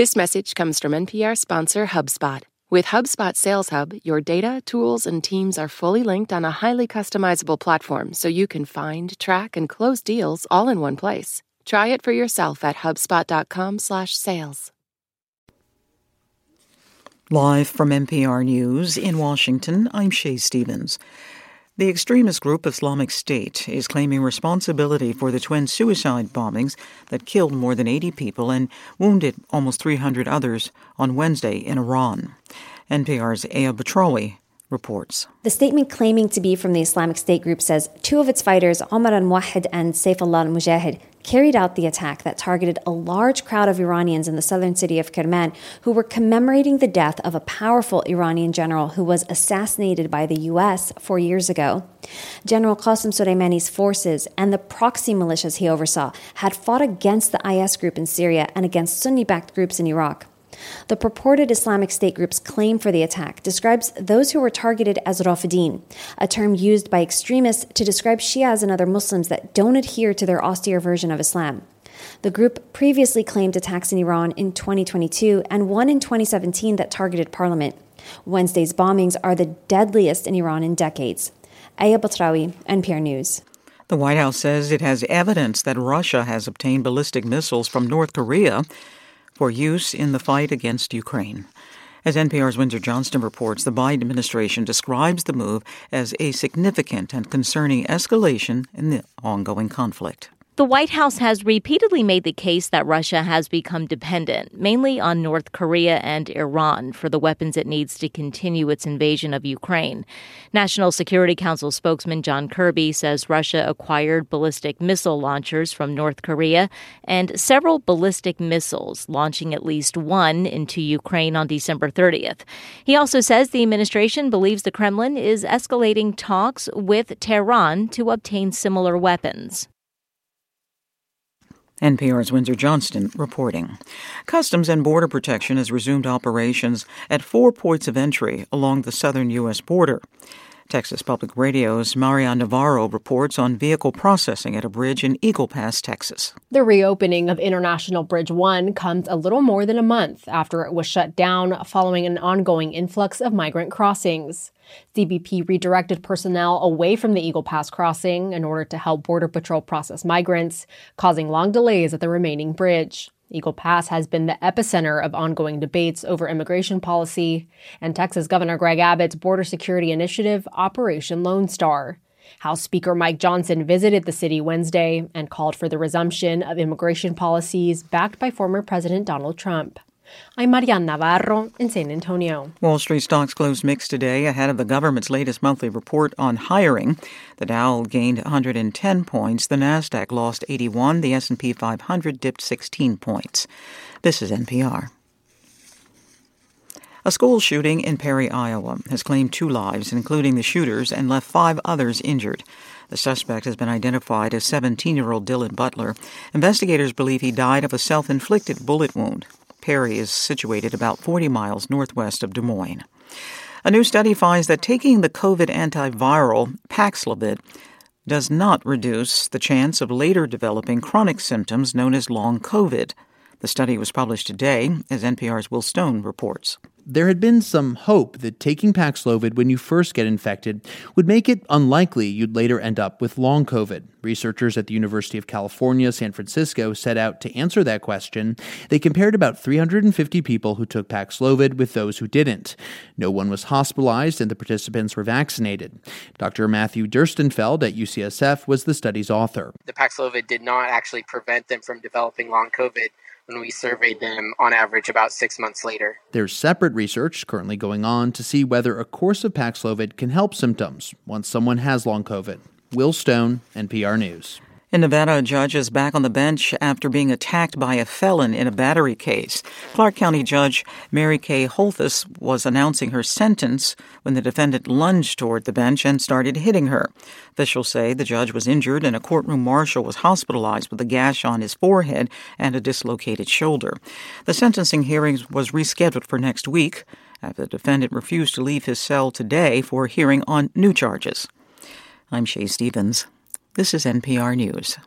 This message comes from NPR sponsor HubSpot. With HubSpot Sales Hub, your data, tools, and teams are fully linked on a highly customizable platform so you can find, track, and close deals all in one place. Try it for yourself at hubspot.com/sales. Live from NPR News in Washington, I'm Shay Stevens. The extremist group Islamic State is claiming responsibility for the twin suicide bombings that killed more than 80 people and wounded almost 300 others on Wednesday in Iran. NPR's Aya Batrawi reports. The statement claiming to be from the Islamic State group says two of its fighters, Omar al Muwahid and Saifullah al Mujahid, carried out the attack that targeted a large crowd of Iranians in the southern city of Kerman who were commemorating the death of a powerful Iranian general who was assassinated by the U.S. four years ago. General Qasem Soleimani's forces and the proxy militias he oversaw had fought against the IS group in Syria and against Sunni backed groups in Iraq. The purported Islamic State group's claim for the attack describes those who were targeted as Rafidin, a term used by extremists to describe Shias and other Muslims that don't adhere to their austere version of Islam. The group previously claimed attacks in Iran in 2022 and one in 2017 that targeted parliament. Wednesday's bombings are the deadliest in Iran in decades. Aya Batrawi, NPR News. The White House says it has evidence that Russia has obtained ballistic missiles from North Korea for use in the fight against Ukraine. As NPR's Windsor Johnston reports, the Biden administration describes the move as a significant and concerning escalation in the ongoing conflict. The White House has repeatedly made the case that Russia has become dependent, mainly on North Korea and Iran, for the weapons it needs to continue its invasion of Ukraine. National Security Council spokesman John Kirby says Russia acquired ballistic missile launchers from North Korea and several ballistic missiles, launching at least one into Ukraine on December 30th. He also says the administration believes the Kremlin is escalating talks with Tehran to obtain similar weapons. NPR's Windsor Johnston reporting. Customs and Border Protection has resumed operations at four points of entry along the southern U.S. border. Texas Public Radio's Marian Navarro reports on vehicle processing at a bridge in Eagle Pass, Texas. The reopening of International Bridge 1 comes a little more than a month after it was shut down following an ongoing influx of migrant crossings. CBP redirected personnel away from the Eagle Pass crossing in order to help Border Patrol process migrants, causing long delays at the remaining bridge. Eagle Pass has been the epicenter of ongoing debates over immigration policy and Texas Governor Greg Abbott's border security initiative, Operation Lone Star. House Speaker Mike Johnson visited the city Wednesday and called for the resumption of immigration policies backed by former President Donald Trump. I'm Marian Navarro in San Antonio. Wall Street stocks closed mixed today ahead of the government's latest monthly report on hiring. The Dow gained 110 points, the Nasdaq lost 81, the S&P 500 dipped 16 points. This is NPR. A school shooting in Perry, Iowa, has claimed two lives, including the shooters, and left five others injured. The suspect has been identified as 17 year old Dylan Butler. Investigators believe he died of a self inflicted bullet wound. Perry is situated about 40 miles northwest of Des Moines. A new study finds that taking the COVID antiviral Paxlovid does not reduce the chance of later developing chronic symptoms known as long COVID. The study was published today, as NPR's Will Stone reports. There had been some hope that taking Paxlovid when you first get infected would make it unlikely you'd later end up with long COVID. Researchers at the University of California, San Francisco set out to answer that question. They compared about 350 people who took Paxlovid with those who didn't. No one was hospitalized and the participants were vaccinated. Dr. Matthew Durstenfeld at UCSF was the study's author. The Paxlovid did not actually prevent them from developing long COVID when we surveyed them on average about six months later. There's separate research currently going on to see whether a course of Paxlovid can help symptoms once someone has long COVID. Will Stone, NPR News. In Nevada, a judge is back on the bench after being attacked by a felon in a battery case. Clark County Judge Mary Kay Holthus was announcing her sentence when the defendant lunged toward the bench and started hitting her. Officials say the judge was injured and a courtroom marshal was hospitalized with a gash on his forehead and a dislocated shoulder. The sentencing hearing was rescheduled for next week after the defendant refused to leave his cell today for a hearing on new charges. I'm Shay Stevens. This is NPR News.